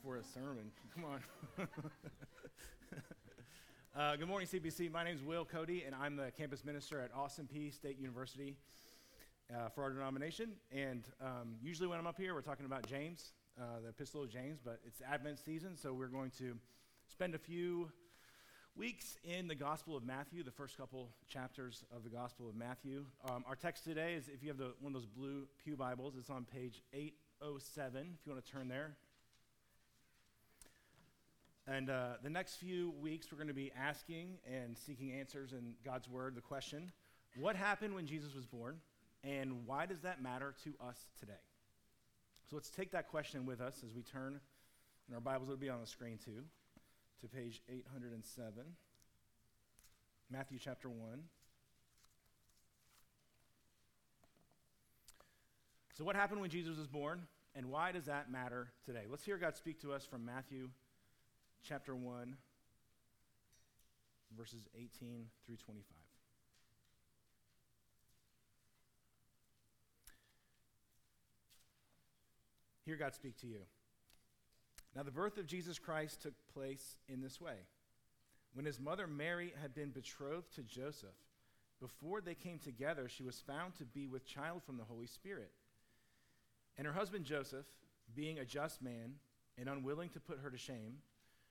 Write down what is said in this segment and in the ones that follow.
before a sermon. Come on. uh, good morning, CBC. My name is Will Cody, and I'm the campus minister at Austin Peay State University uh, for our denomination. And um, usually, when I'm up here, we're talking about James, uh, the Epistle of James, but it's Advent season, so we're going to spend a few weeks in the Gospel of Matthew, the first couple chapters of the Gospel of Matthew. Um, our text today is if you have the, one of those blue Pew Bibles, it's on page 807, if you want to turn there. And uh, the next few weeks, we're going to be asking and seeking answers in God's Word the question what happened when Jesus was born, and why does that matter to us today? So let's take that question with us as we turn, and our Bibles will be on the screen too to page 807, Matthew chapter 1. So, what happened when Jesus was born, and why does that matter today? Let's hear God speak to us from Matthew chapter 1, verses 18 through 25. Hear God speak to you. Now, the birth of Jesus Christ took place in this way. When his mother Mary had been betrothed to Joseph, before they came together, she was found to be with child from the Holy Spirit. And her husband Joseph, being a just man and unwilling to put her to shame,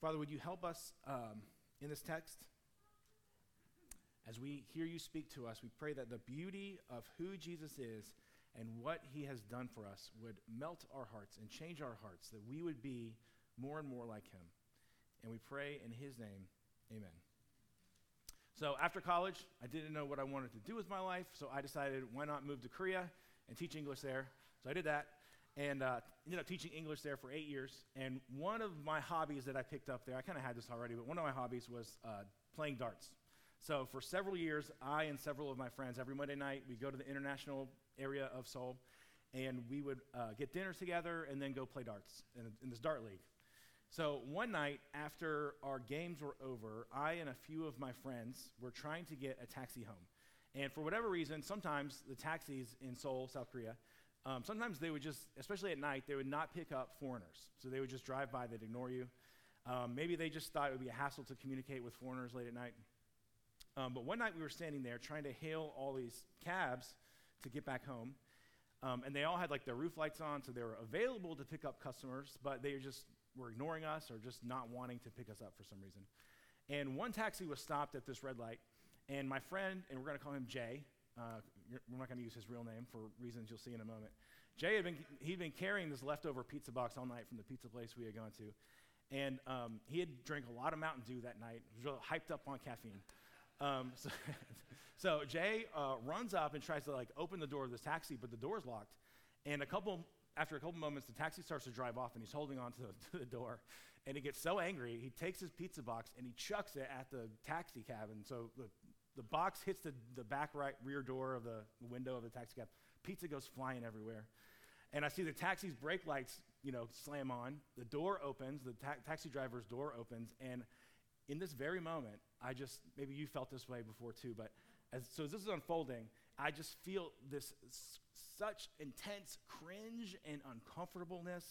Father, would you help us um, in this text? As we hear you speak to us, we pray that the beauty of who Jesus is and what he has done for us would melt our hearts and change our hearts, that we would be more and more like him. And we pray in his name, amen. So after college, I didn't know what I wanted to do with my life, so I decided why not move to Korea and teach English there. So I did that and uh, ended up teaching English there for eight years. And one of my hobbies that I picked up there, I kind of had this already, but one of my hobbies was uh, playing darts. So for several years, I and several of my friends, every Monday night, we go to the international area of Seoul, and we would uh, get dinner together and then go play darts in, in this dart league. So one night after our games were over, I and a few of my friends were trying to get a taxi home. And for whatever reason, sometimes the taxis in Seoul, South Korea, um, sometimes they would just, especially at night, they would not pick up foreigners. So they would just drive by, they'd ignore you. Um, maybe they just thought it would be a hassle to communicate with foreigners late at night. Um, but one night we were standing there trying to hail all these cabs to get back home. Um, and they all had like their roof lights on, so they were available to pick up customers, but they just were ignoring us or just not wanting to pick us up for some reason. And one taxi was stopped at this red light, and my friend, and we're going to call him Jay, uh, we're not going to use his real name for reasons you'll see in a moment. Jay had been, he'd been carrying this leftover pizza box all night from the pizza place we had gone to. And um, he had drank a lot of Mountain Dew that night, he was really hyped up on caffeine. Um, so, so, Jay uh, runs up and tries to like open the door of this taxi, but the door's locked. And a couple after a couple moments, the taxi starts to drive off and he's holding on to the, to the, door. And he gets so angry, he takes his pizza box and he chucks it at the taxi cab. And so the, the box hits the, the back right rear door of the window of the taxi cab. Pizza goes flying everywhere. And I see the taxi's brake lights, you know, slam on. The door opens, the ta- taxi driver's door opens. And in this very moment, I just, maybe you felt this way before too, but as, so as this is unfolding, I just feel this such intense cringe and uncomfortableness,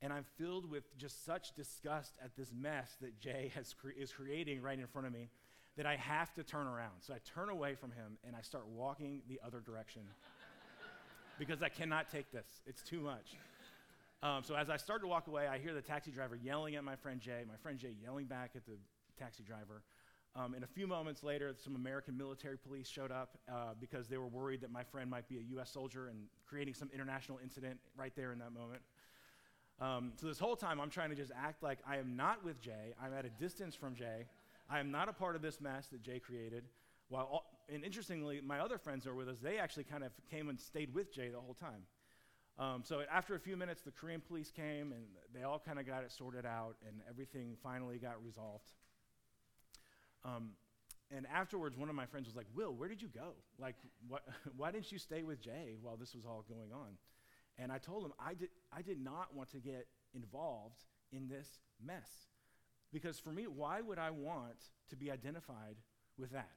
and I'm filled with just such disgust at this mess that Jay has cre- is creating right in front of me that I have to turn around. So I turn away from him and I start walking the other direction because I cannot take this. It's too much. Um, so as I start to walk away, I hear the taxi driver yelling at my friend Jay, my friend Jay yelling back at the taxi driver. Um, and a few moments later, some American military police showed up uh, because they were worried that my friend might be a U.S. soldier and creating some international incident right there in that moment. Um, so this whole time, I'm trying to just act like I am not with Jay. I'm at a distance from Jay. I am not a part of this mess that Jay created. While all, and interestingly, my other friends are with us, they actually kind of came and stayed with Jay the whole time. Um, so after a few minutes, the Korean police came and they all kind of got it sorted out, and everything finally got resolved. Um, and afterwards, one of my friends was like, Will, where did you go? Like, why didn't you stay with Jay while this was all going on? And I told him I did, I did not want to get involved in this mess. Because for me, why would I want to be identified with that?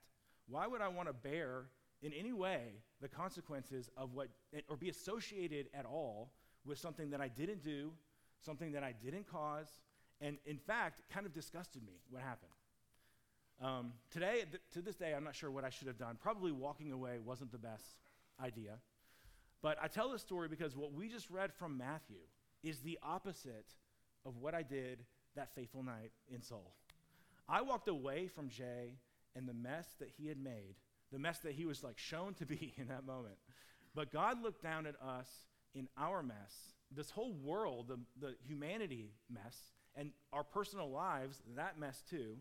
Why would I want to bear in any way the consequences of what, or be associated at all with something that I didn't do, something that I didn't cause, and in fact, kind of disgusted me what happened. Um, today, th- to this day, I'm not sure what I should have done. Probably walking away wasn't the best idea. But I tell this story because what we just read from Matthew is the opposite of what I did that fateful night in Seoul. I walked away from Jay and the mess that he had made, the mess that he was like shown to be in that moment. But God looked down at us in our mess, this whole world, the, the humanity mess, and our personal lives, that mess too.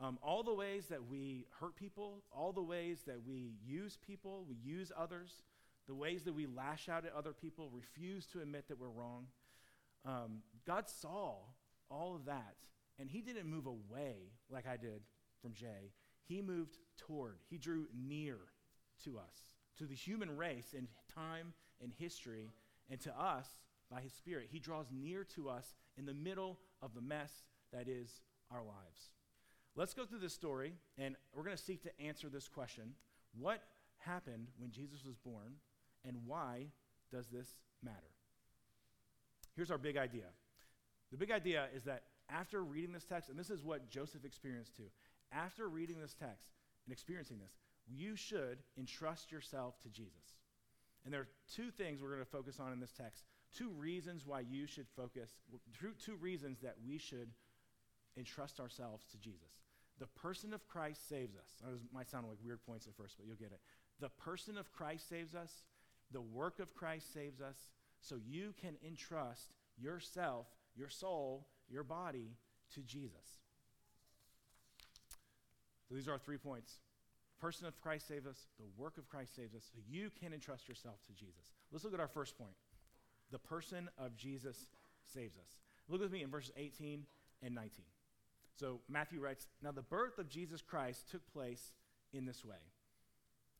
Um, all the ways that we hurt people, all the ways that we use people, we use others, the ways that we lash out at other people, refuse to admit that we're wrong. Um, God saw all of that, and He didn't move away like I did from Jay. He moved toward, He drew near to us, to the human race in time and history, and to us by His Spirit. He draws near to us in the middle of the mess that is our lives. Let's go through this story, and we're going to seek to answer this question What happened when Jesus was born, and why does this matter? Here's our big idea. The big idea is that after reading this text, and this is what Joseph experienced too, after reading this text and experiencing this, you should entrust yourself to Jesus. And there are two things we're going to focus on in this text. Two reasons why you should focus, two, reasons that we should entrust ourselves to Jesus. The person of Christ saves us. That might sound like weird points at first, but you'll get it. The person of Christ saves us. The work of Christ saves us. So you can entrust yourself, your soul, your body to Jesus. So these are our three points. Person of Christ saves us, the work of Christ saves us, so you can entrust yourself to Jesus. Let's look at our first point. The person of Jesus saves us. Look with me in verses 18 and 19. So Matthew writes Now the birth of Jesus Christ took place in this way.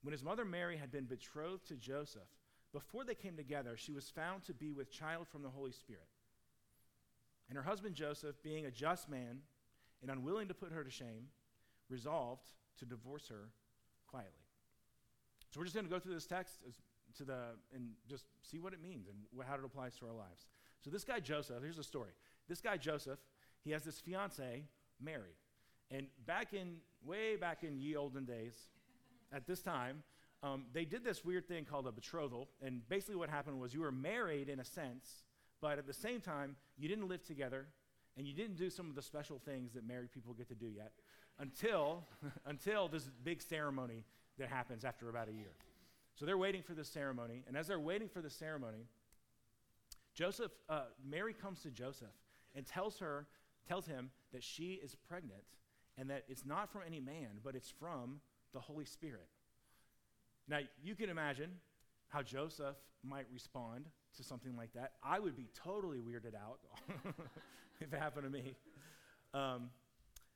When his mother Mary had been betrothed to Joseph, before they came together, she was found to be with child from the Holy Spirit. And her husband Joseph, being a just man and unwilling to put her to shame, resolved to divorce her quietly. So we're just going to go through this text to the and just see what it means and how it applies to our lives. So this guy Joseph, here's the story. This guy Joseph, he has this fiance Mary. And back in, way back in ye olden days, at this time, um, they did this weird thing called a betrothal. And basically, what happened was you were married in a sense, but at the same time, you didn't live together and you didn't do some of the special things that married people get to do yet until, until this big ceremony that happens after about a year. So they're waiting for this ceremony. And as they're waiting for the ceremony, Joseph, uh, Mary comes to Joseph and tells her tells him that she is pregnant and that it's not from any man, but it's from the Holy Spirit. Now, you can imagine how Joseph might respond to something like that. I would be totally weirded out if it happened to me. Um,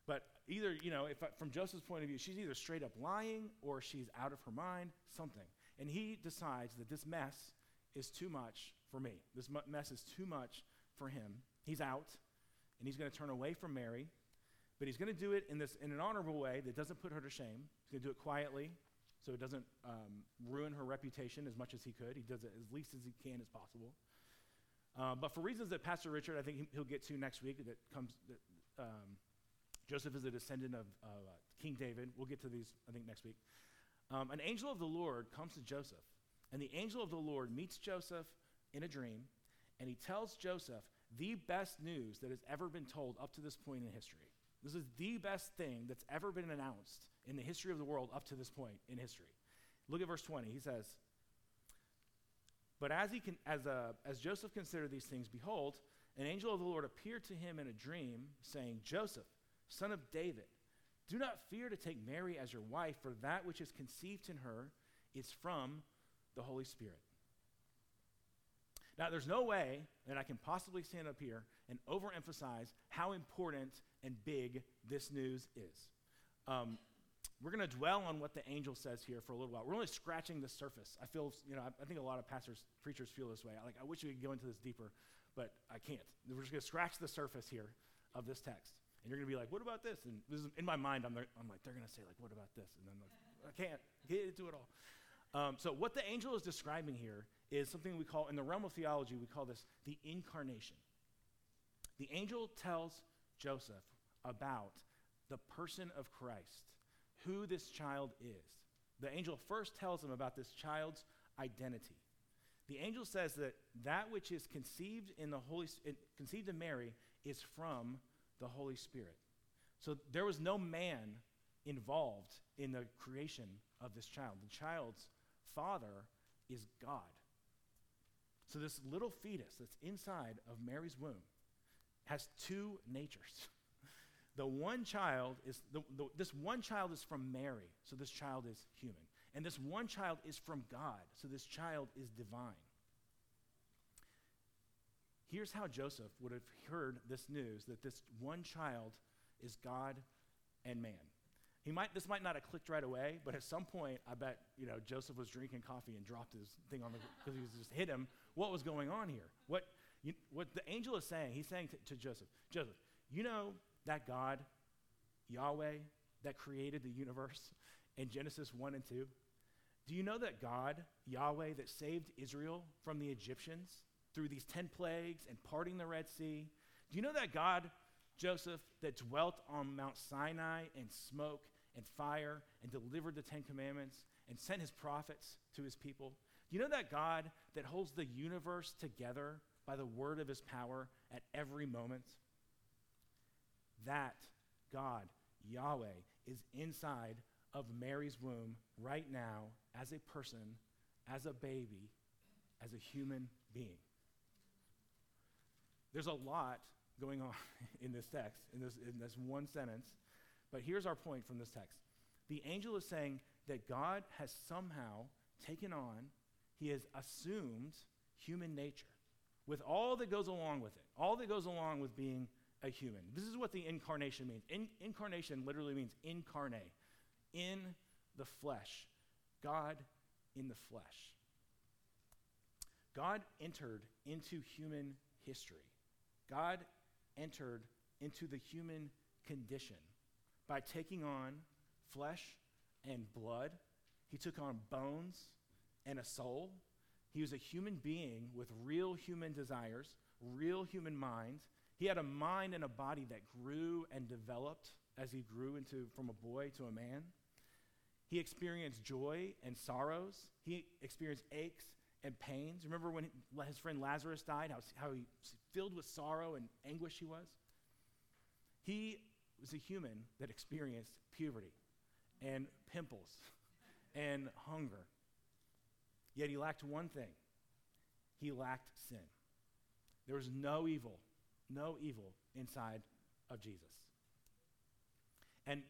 but either, you know, if I, from Joseph's point of view, she's either straight up lying or she's out of her mind, something. And he decides that this mess is too much for me. This mess is too much for him. He's out and he's going to turn away from Mary, but he's going to do it in, this, in an honorable way that doesn't put her to shame. He's going to do it quietly so it doesn't um, ruin her reputation as much as he could. He does it as least as he can as possible. Uh, but for reasons that Pastor Richard, I think he'll get to next week, that comes, that, um, Joseph is a descendant of uh, King David. We'll get to these, I think, next week. Um, an angel of the Lord comes to Joseph, and the angel of the Lord meets Joseph in a dream and he tells Joseph the best news that has ever been told up to this point in history. This is the best thing that's ever been announced in the history of the world up to this point in history. Look at verse 20. He says, But as, he as, uh, as Joseph considered these things, behold, an angel of the Lord appeared to him in a dream, saying, Joseph, son of David, do not fear to take Mary as your wife, for that which is conceived in her is from the Holy Spirit. Now, there's no way that I can possibly stand up here and overemphasize how important and big this news is. Um, we're going to dwell on what the angel says here for a little while. We're only scratching the surface. I feel, you know, I, I think a lot of pastors, preachers feel this way. I, like, I wish we could go into this deeper, but I can't. We're just going to scratch the surface here of this text. And you're going to be like, what about this? And this is, in my mind, I'm, there, I'm like, they're going to say, like, what about this? And then like, I can't get into it all. Um, so what the angel is describing here is something we call, in the realm of theology, we call this the incarnation. The angel tells Joseph about the person of Christ, who this child is. The angel first tells him about this child's identity. The angel says that that which is conceived in the Holy conceived in Mary is from the Holy Spirit. So there was no man involved in the creation of this child. The child's father is God. So this little fetus that's inside of Mary's womb has two natures. The one child is the, the, this one child is from Mary, so this child is human. And this one child is from God, so this child is divine. Here's how Joseph would have heard this news that this one child is God and man. He might, this might not have clicked right away, but at some point, I bet, you know, Joseph was drinking coffee and dropped his thing on the, because he was just hit him. What was going on here? What, you, what the angel is saying, he's saying to, to Joseph, Joseph, you know that God, Yahweh, that created the universe in Genesis 1 and 2? Do you know that God, Yahweh, that saved Israel from the Egyptians through these 10 plagues and parting the Red Sea? Do you know that God, Joseph, that dwelt on Mount Sinai and smoke and fire and delivered the Ten Commandments and sent his prophets to his people? Do you know that God that holds the universe together by the word of his power at every moment? That God, Yahweh, is inside of Mary's womb right now as a person, as a baby, as a human being. There's a lot going on in this text, in this, in this one sentence, but here's our point from this text. The angel is saying that God has somehow taken on, he has assumed human nature with all that goes along with it, all that goes along with being a human. This is what the incarnation means. In, incarnation literally means incarnate, in the flesh. God in the flesh. God entered into human history. God entered into the human condition by taking on flesh and blood. He took on bones and a soul. He was a human being with real human desires, real human minds. He had a mind and a body that grew and developed as he grew into from a boy to a man. He experienced joy and sorrows. He experienced aches and pains. Remember when his friend Lazarus died, how, how he filled with sorrow and anguish he was? He was a human that experienced puberty and pimples and hunger. Yet he lacked one thing he lacked sin. There was no evil, no evil inside of Jesus. And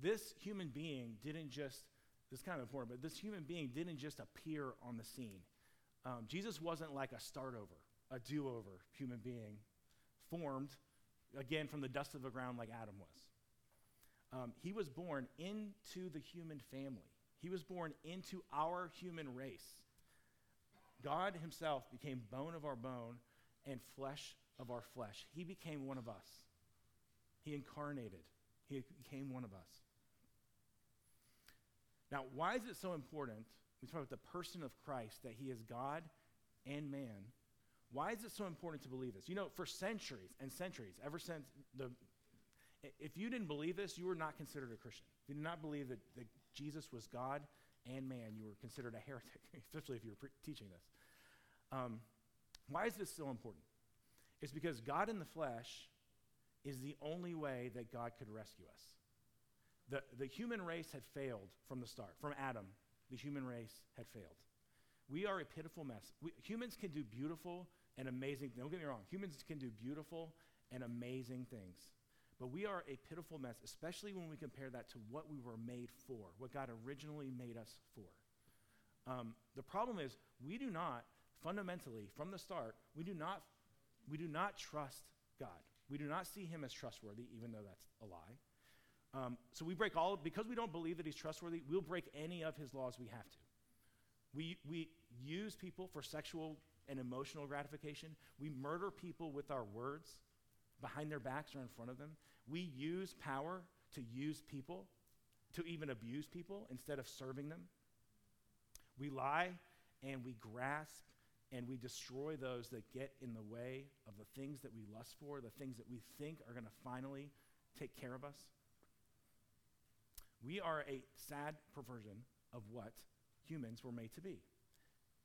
this human being didn't just, this is kind of important, but this human being didn't just appear on the scene. Um, Jesus wasn't like a start over, a do over human being formed again from the dust of the ground like Adam was. Um, he was born into the human family, he was born into our human race. God himself became bone of our bone and flesh of our flesh. He became one of us. He incarnated. He became one of us. Now, why is it so important? We talk about the person of Christ, that he is God and man. Why is it so important to believe this? You know, for centuries and centuries, ever since the if you didn't believe this, you were not considered a Christian. If you did not believe that, that Jesus was God and man, you were considered a heretic, especially if you were pre- teaching this. Um, Why is this so important? It's because God in the flesh is the only way that God could rescue us. The, the human race had failed from the start. From Adam, the human race had failed. We are a pitiful mess. We, humans can do beautiful and amazing Don't get me wrong. Humans can do beautiful and amazing things. But we are a pitiful mess, especially when we compare that to what we were made for, what God originally made us for. Um, the problem is we do not fundamentally from the start we do not we do not trust God. We do not see Him as trustworthy, even though that's a lie. Um, so we break all because we don't believe that He's trustworthy. We'll break any of His laws we have to. We we use people for sexual and emotional gratification. We murder people with our words behind their backs or in front of them. We use power to use people, to even abuse people instead of serving them. We lie and we grasp and we destroy those that get in the way of the things that we lust for, the things that we think are going to finally take care of us. We are a sad perversion of what humans were made to be.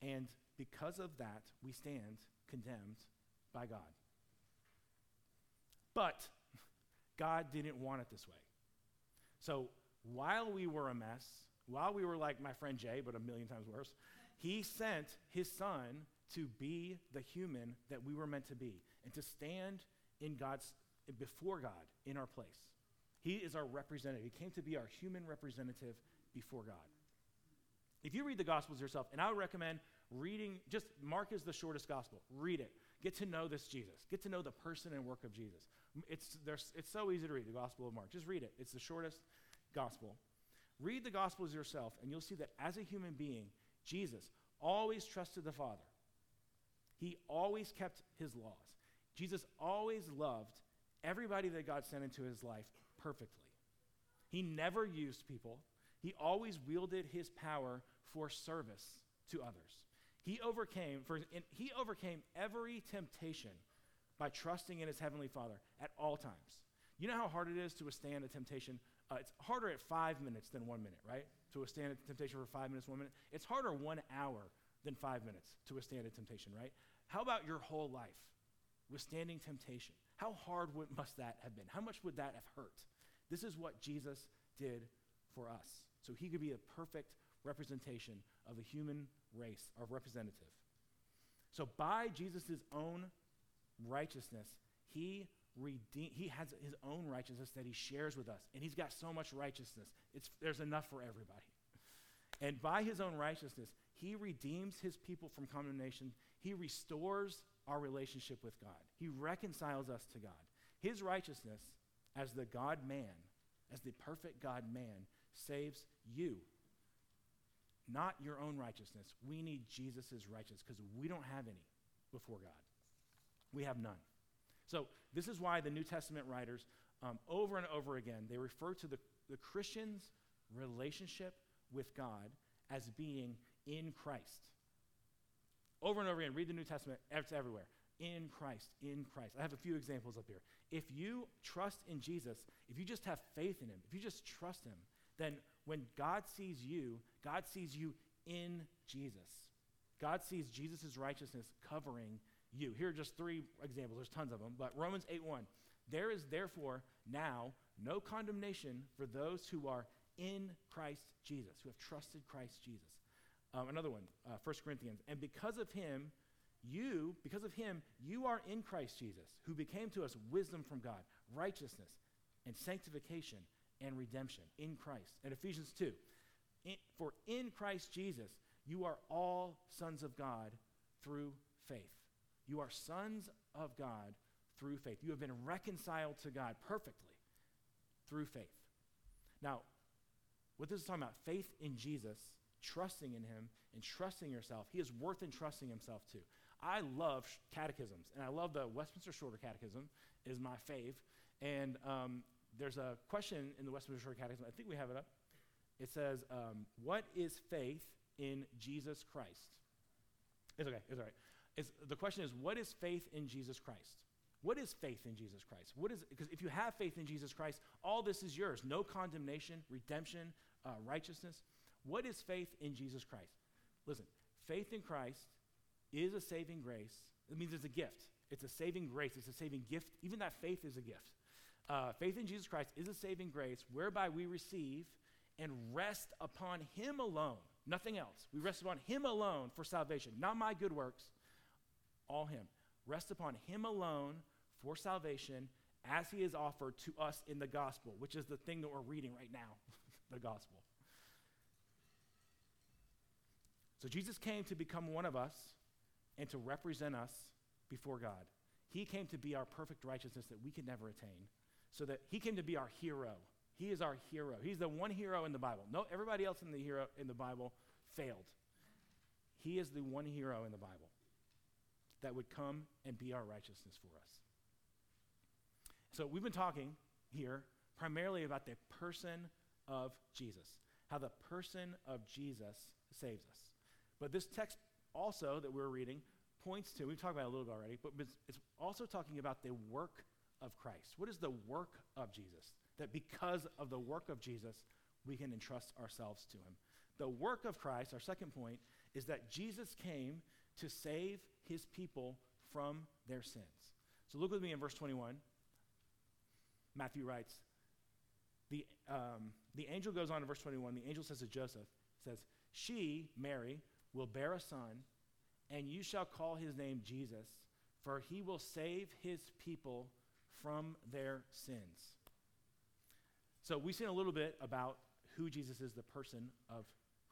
And because of that, we stand condemned by God. But God didn't want it this way. So while we were a mess, while we were like my friend Jay, but a million times worse, he sent his son to be the human that we were meant to be and to stand in God's before God in our place. He is our representative. He came to be our human representative before God. If you read the Gospels yourself, and I would recommend reading, just Mark is the shortest Gospel. Read it. Get to know this Jesus. Get to know the person and work of Jesus. It's, it's so easy to read, the Gospel of Mark. Just read it. It's the shortest Gospel. Read the Gospels yourself, and you'll see that as a human being, Jesus always trusted the Father. He always kept his laws. Jesus always loved everybody that God sent into his life perfectly. He never used people. He always wielded his power for service to others. He overcame, for, he overcame every temptation by trusting in his heavenly Father at all times. You know how hard it is to withstand a temptation? Uh, it's harder at five minutes than one minute, right? To withstand a temptation for five minutes, one minute. It's harder one hour than five minutes to withstand a temptation, right? How about your whole life? Withstanding temptation. How hard would, must that have been? How much would that have hurt? This is what Jesus did for us. So he could be a perfect representation of the human race, our representative. So by Jesus' own righteousness, he redeem, he has his own righteousness that he shares with us. And he's got so much righteousness. It's, there's enough for everybody. And by his own righteousness, he redeems his people from condemnation. He restores our relationship with God. He reconciles us to God. His righteousness, as the God man, as the perfect God man, saves you. Not your own righteousness. We need Jesus' righteousness because we don't have any before God. We have none. So, this is why the New Testament writers, um, over and over again, they refer to the, the Christian's relationship with God as being in Christ. Over and over again, read the New Testament, it's everywhere. In Christ, in Christ. I have a few examples up here. If you trust in Jesus, if you just have faith in him, if you just trust him, then when God sees you, God sees you in Jesus. God sees Jesus' righteousness covering you. Here are just three examples. There's tons of them, but Romans 8 1. There is therefore now no condemnation for those who are in Christ Jesus, who have trusted Christ Jesus. Um, another one, uh, 1 Corinthians. And because of him, you, because of him, you are in Christ Jesus, who became to us wisdom from God, righteousness, and sanctification, and redemption in Christ. And Ephesians 2. In, for in Christ Jesus, you are all sons of God through faith. You are sons of God through faith. You have been reconciled to God perfectly through faith. Now, what this is talking about, faith in Jesus, trusting in him, and trusting yourself, he is worth entrusting himself to. I love catechisms, and I love the Westminster Shorter Catechism is my fave. And um, there's a question in the Westminster Shorter Catechism. I think we have it up. It says, um, "What is faith in Jesus Christ?" It's okay. It's all right. It's, the question is, what is faith in Jesus Christ? What is faith in Jesus Christ? What is because if you have faith in Jesus Christ, all this is yours. No condemnation, redemption, uh, righteousness. What is faith in Jesus Christ? Listen, faith in Christ is a saving grace It means it's a gift. It's a saving grace. It's a saving gift. Even that faith is a gift. Uh, faith in Jesus Christ is a saving grace whereby we receive and rest upon Him alone, nothing else. We rest upon Him alone for salvation, not my good works, all Him. Rest upon Him alone for salvation as He is offered to us in the gospel, which is the thing that we're reading right now the gospel. So Jesus came to become one of us and to represent us before God. He came to be our perfect righteousness that we could never attain. So that he came to be our hero. He is our hero. He's the one hero in the Bible. No, everybody else in the hero in the Bible failed. He is the one hero in the Bible that would come and be our righteousness for us. So we've been talking here primarily about the person of Jesus, how the person of Jesus saves us. But this text also that we're reading points to, we've talked about it a little bit already, but it's also talking about the work of Christ. What is the work of Jesus? That because of the work of Jesus, we can entrust ourselves to him. The work of Christ, our second point, is that Jesus came to save his people from their sins. So look with me in verse 21. Matthew writes, the, um, the angel goes on in verse 21. The angel says to Joseph, says, She, Mary, will bear a son, and you shall call his name Jesus, for he will save his people from their sins. So we've seen a little bit about who Jesus is, the person of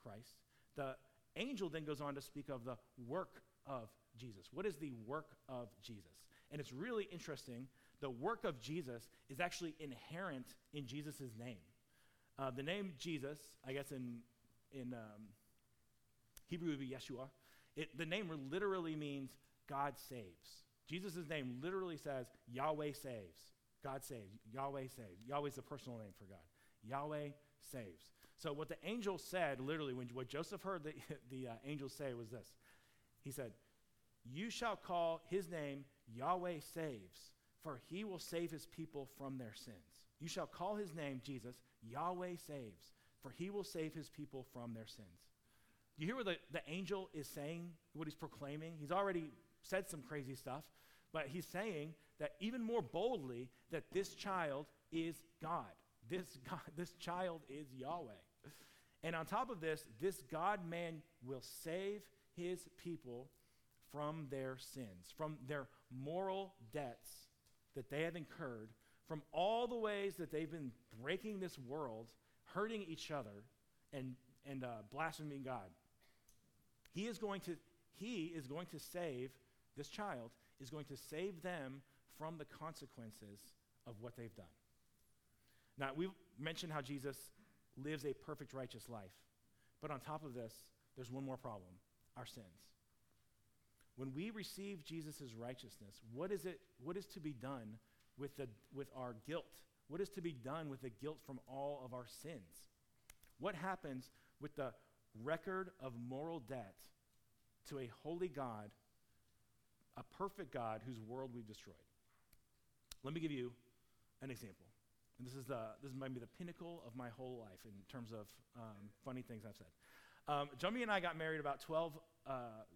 Christ. The angel then goes on to speak of the work of Jesus. What is the work of Jesus? And it's really interesting. The work of Jesus is actually inherent in Jesus' name. Uh, the name Jesus, I guess in, in um, Hebrew would be Yeshua. It, the name literally means God saves. Jesus' name literally says Yahweh saves. God saves. Yahweh saves. Yahweh is the personal name for God. Yahweh saves. So what the angel said, literally, when what Joseph heard the, the uh, angel say was this. He said, You shall call his name Yahweh saves, for he will save his people from their sins. You shall call his name Jesus, Yahweh saves, for he will save his people from their sins. Do you hear what the, the angel is saying, what he's proclaiming? He's already said some crazy stuff, but he's saying that even more boldly that this child is God. This, God, this child is Yahweh. And on top of this, this God man will save his people from their sins, from their moral debts that they have incurred, from all the ways that they've been breaking this world, hurting each other, and, and uh, blaspheming God. He is going to, he is going to save, this child is going to save them from the consequences of what they've done. Now, we've mentioned how Jesus lives a perfect, righteous life. But on top of this, there's one more problem our sins. When we receive Jesus' righteousness, what is, it, what is to be done with, the, with our guilt? What is to be done with the guilt from all of our sins? What happens with the record of moral debt to a holy God, a perfect God whose world we've destroyed. Let me give you an example. And this is, the, this might be the pinnacle of my whole life in terms of um, funny things I've said. Um, Jungmi and I got married about 12 uh,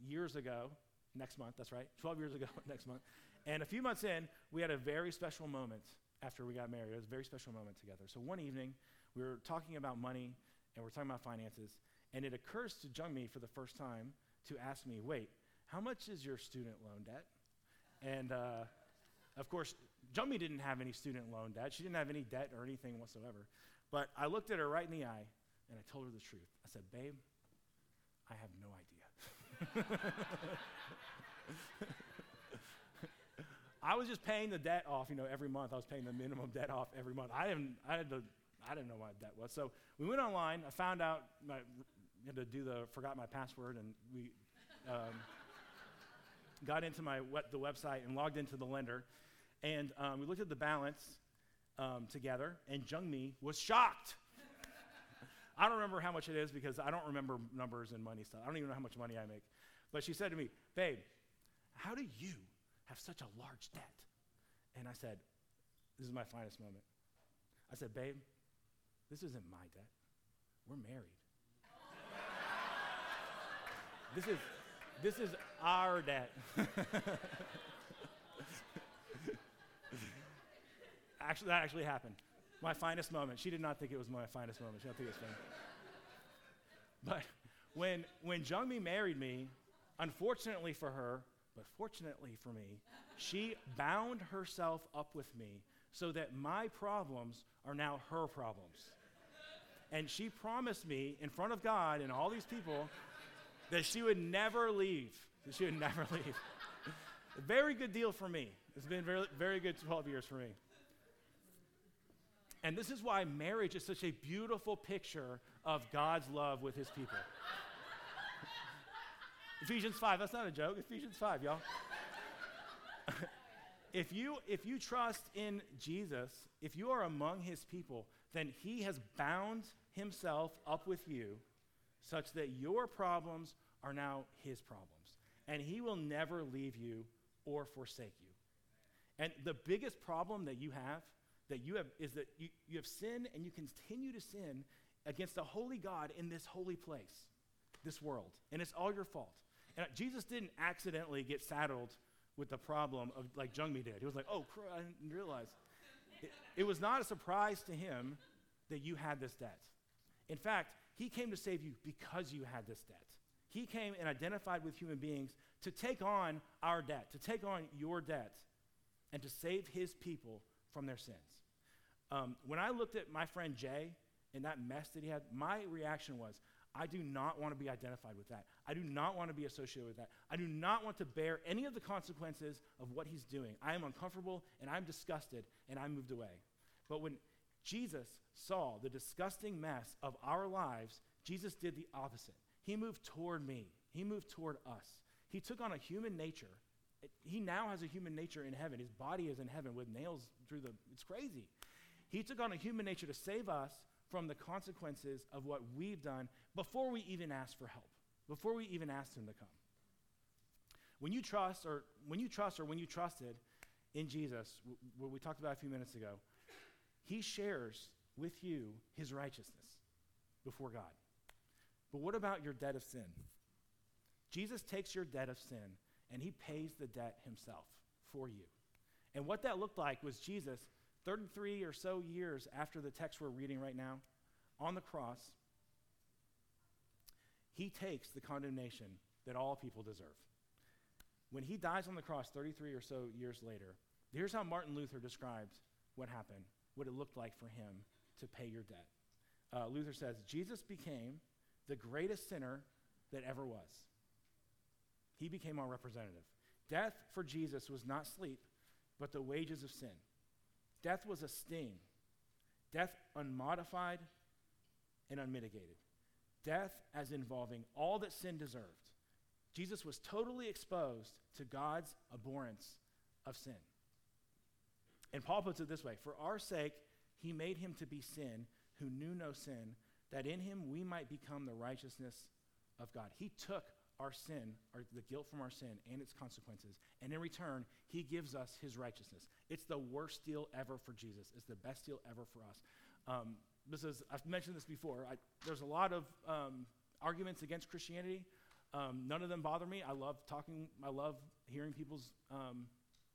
years ago, next month, that's right, 12 years ago next month. And a few months in, we had a very special moment after we got married. It was a very special moment together. So one evening, we were talking about money and we are talking about finances. And it occurs to Jungmi for the first time to ask me, wait, how much is your student loan debt? And uh, of course, Jungmi didn't have any student loan debt. She didn't have any debt or anything whatsoever. But I looked at her right in the eye and I told her the truth. I said, babe, I have no idea. I was just paying the debt off, you know, every month. I was paying the minimum debt off every month. I didn't, I had to, I didn't know what debt was. So we went online. I found out my, had to do the forgot my password, and we um, got into my the website and logged into the lender, and um, we looked at the balance um, together, and Jungmi was shocked. I don't remember how much it is because I don't remember numbers and money stuff. I don't even know how much money I make. But she said to me, Babe, how do you have such a large debt? And I said, This is my finest moment. I said, Babe, this isn't my debt. We're married. This is, this is our debt. actually, that actually happened. My finest moment. She did not think it was my finest moment. She didn't think it was funny. But when, when Jungmi married me, unfortunately for her, but fortunately for me, she bound herself up with me so that my problems are now her problems. And she promised me in front of God and all these people that she would never leave. That she would never leave. A very good deal for me. It's been very, very good 12 years for me. And this is why marriage is such a beautiful picture of God's love with his people. Ephesians 5, that's not a joke. Ephesians 5, y'all. if you if you trust in Jesus, if you are among his people, then he has bound himself up with you such that your problems are now his problems. And he will never leave you or forsake you. And the biggest problem that you have that you have is that you, you have sinned and you continue to sin against a holy God in this holy place, this world. And it's all your fault. And Jesus didn't accidentally get saddled with the problem of like Jungmi did. He was like, oh, I didn't realize. It, it was not a surprise to him that you had this debt. In fact, he came to save you because you had this debt. He came and identified with human beings to take on our debt, to take on your debt, and to save his people from their sins. Um, when I looked at my friend Jay and that mess that he had, my reaction was, I do not want to be identified with that. I do not want to be associated with that. I do not want to bear any of the consequences of what he's doing. I am uncomfortable and I'm disgusted and I moved away. But when Jesus saw the disgusting mess of our lives, Jesus did the opposite. He moved toward me, he moved toward us. He took on a human nature. He now has a human nature in heaven. His body is in heaven with nails through the. It's crazy. He took on a human nature to save us from the consequences of what we've done before we even asked for help, before we even asked Him to come. When you trust, or when you trust, or when you trusted in Jesus, what we talked about a few minutes ago, He shares with you His righteousness before God. But what about your debt of sin? Jesus takes your debt of sin and He pays the debt Himself for you. And what that looked like was Jesus 33 or so years after the text we're reading right now, on the cross, he takes the condemnation that all people deserve. When he dies on the cross 33 or so years later, here's how Martin Luther describes what happened, what it looked like for him to pay your debt. Uh, Luther says, Jesus became the greatest sinner that ever was. He became our representative. Death for Jesus was not sleep, but the wages of sin. Death was a sting, death unmodified and unmitigated. Death as involving all that sin deserved. Jesus was totally exposed to God's abhorrence of sin. And Paul puts it this way For our sake, he made him to be sin who knew no sin, that in him we might become the righteousness of God. He took our sin, or the guilt from our sin and its consequences. And in return, he gives us his righteousness. It's the worst deal ever for Jesus. It's the best deal ever for us. Um, this is, I've mentioned this before. I, there's a lot of um, arguments against Christianity. Um, none of them bother me. I love talking, I love hearing people's, um,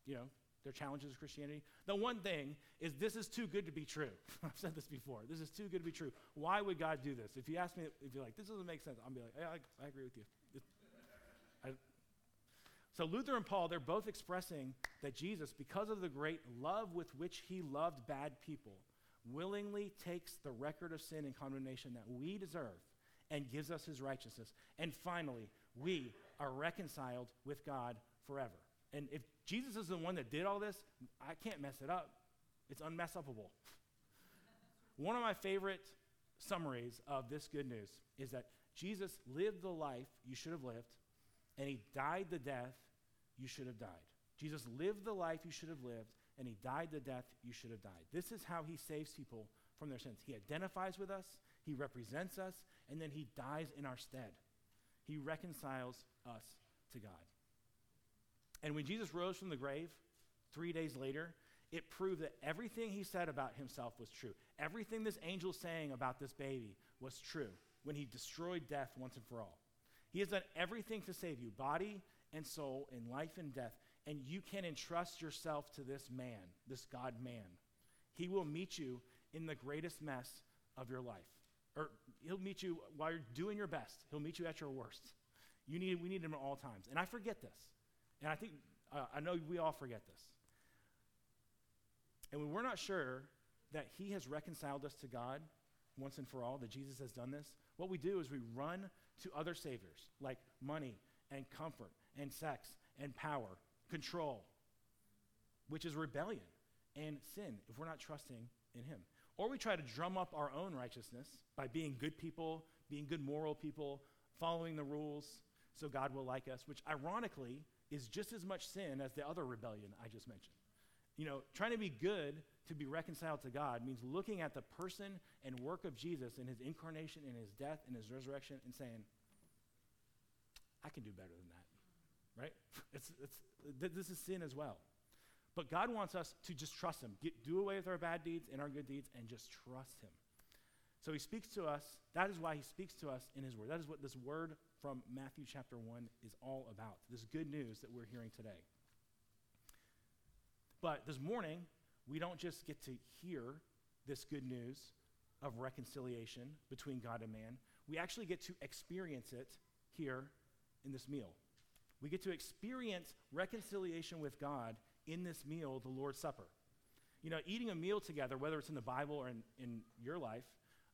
you know, their challenges of Christianity. The one thing is this is too good to be true. I've said this before. This is too good to be true. Why would God do this? If you ask me, if you're like, this doesn't make sense, I'll be like, yeah, I, I agree with you. So Luther and Paul, they're both expressing that Jesus, because of the great love with which he loved bad people, willingly takes the record of sin and condemnation that we deserve and gives us his righteousness. And finally, we are reconciled with God forever. And if Jesus is the one that did all this, I can't mess it up. It's unmessupable. one of my favorite summaries of this good news is that Jesus lived the life you should have lived and he died the death you should have died. Jesus lived the life you should have lived, and he died the death you should have died. This is how he saves people from their sins. He identifies with us, he represents us, and then he dies in our stead. He reconciles us to God. And when Jesus rose from the grave three days later, it proved that everything he said about himself was true. Everything this angel saying about this baby was true when he destroyed death once and for all. He has done everything to save you, body and soul, in life and death. And you can entrust yourself to this man, this God man. He will meet you in the greatest mess of your life. Or he'll meet you while you're doing your best. He'll meet you at your worst. You need, we need him at all times. And I forget this. And I think, uh, I know we all forget this. And when we're not sure that he has reconciled us to God once and for all, that Jesus has done this, what we do is we run to other saviors like money and comfort and sex and power, control, which is rebellion and sin if we're not trusting in him. Or we try to drum up our own righteousness by being good people, being good moral people, following the rules so God will like us, which ironically is just as much sin as the other rebellion I just mentioned. You know, trying to be good to be reconciled to God means looking at the person and work of Jesus in his incarnation, in his death, in his resurrection, and saying, I can do better than that. Right? It's, it's, this is sin as well. But God wants us to just trust Him, Get, do away with our bad deeds and our good deeds, and just trust Him. So He speaks to us. That is why He speaks to us in His Word. That is what this word from Matthew chapter 1 is all about. This good news that we're hearing today. But this morning, we don't just get to hear this good news of reconciliation between God and man, we actually get to experience it here in this meal. We get to experience reconciliation with God in this meal, the Lord's Supper. You know, eating a meal together, whether it's in the Bible or in, in your life,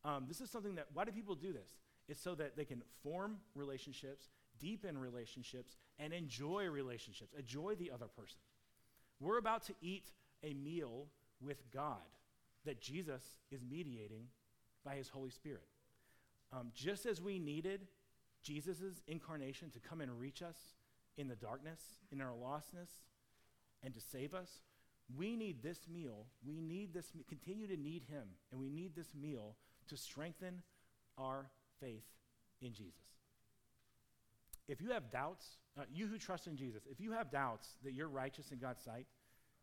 um, this is something that, why do people do this? It's so that they can form relationships, deepen relationships, and enjoy relationships, enjoy the other person. We're about to eat a meal with God that Jesus is mediating by his Holy Spirit. Um, just as we needed Jesus' incarnation to come and reach us in the darkness, in our lostness, and to save us, we need this meal. We need this, continue to need him, and we need this meal to strengthen our faith in Jesus. If you have doubts, uh, you who trust in Jesus, if you have doubts that you're righteous in God's sight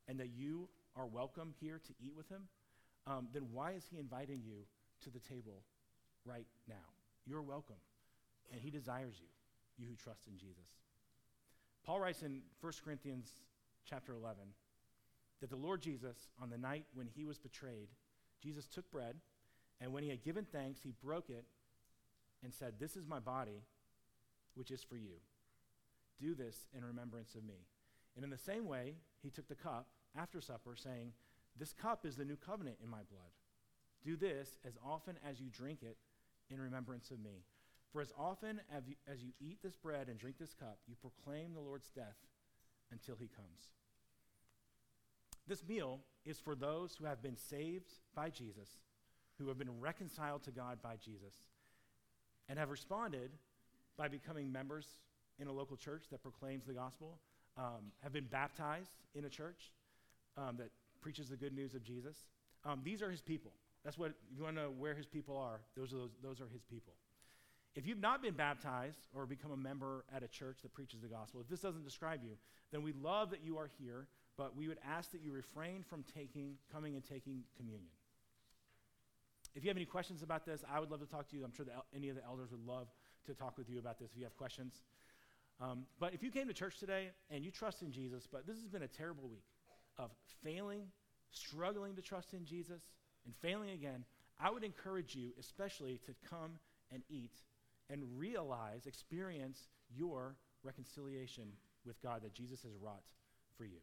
and that you are welcome here to eat with him, um, then why is he inviting you to the table right now? You're welcome, and he desires you, you who trust in Jesus. Paul writes in 1 Corinthians chapter 11 that the Lord Jesus, on the night when he was betrayed, Jesus took bread, and when he had given thanks, he broke it and said, This is my body, which is for you. Do this in remembrance of me. And in the same way, he took the cup after supper, saying, This cup is the new covenant in my blood. Do this as often as you drink it in remembrance of me. For as often as you, as you eat this bread and drink this cup, you proclaim the Lord's death until he comes. This meal is for those who have been saved by Jesus, who have been reconciled to God by Jesus, and have responded by becoming members in a local church that proclaims the gospel, um, have been baptized in a church um, that preaches the good news of Jesus. Um, these are his people. That's what, you want to know where his people are, those are, those, those are his people. If you've not been baptized or become a member at a church that preaches the gospel, if this doesn't describe you, then we love that you are here, but we would ask that you refrain from taking, coming and taking communion. If you have any questions about this, I would love to talk to you. I'm sure the, any of the elders would love to talk with you about this if you have questions. Um, but if you came to church today and you trust in Jesus, but this has been a terrible week of failing, struggling to trust in Jesus, and failing again, I would encourage you, especially, to come and eat and realize, experience your reconciliation with God that Jesus has wrought for you.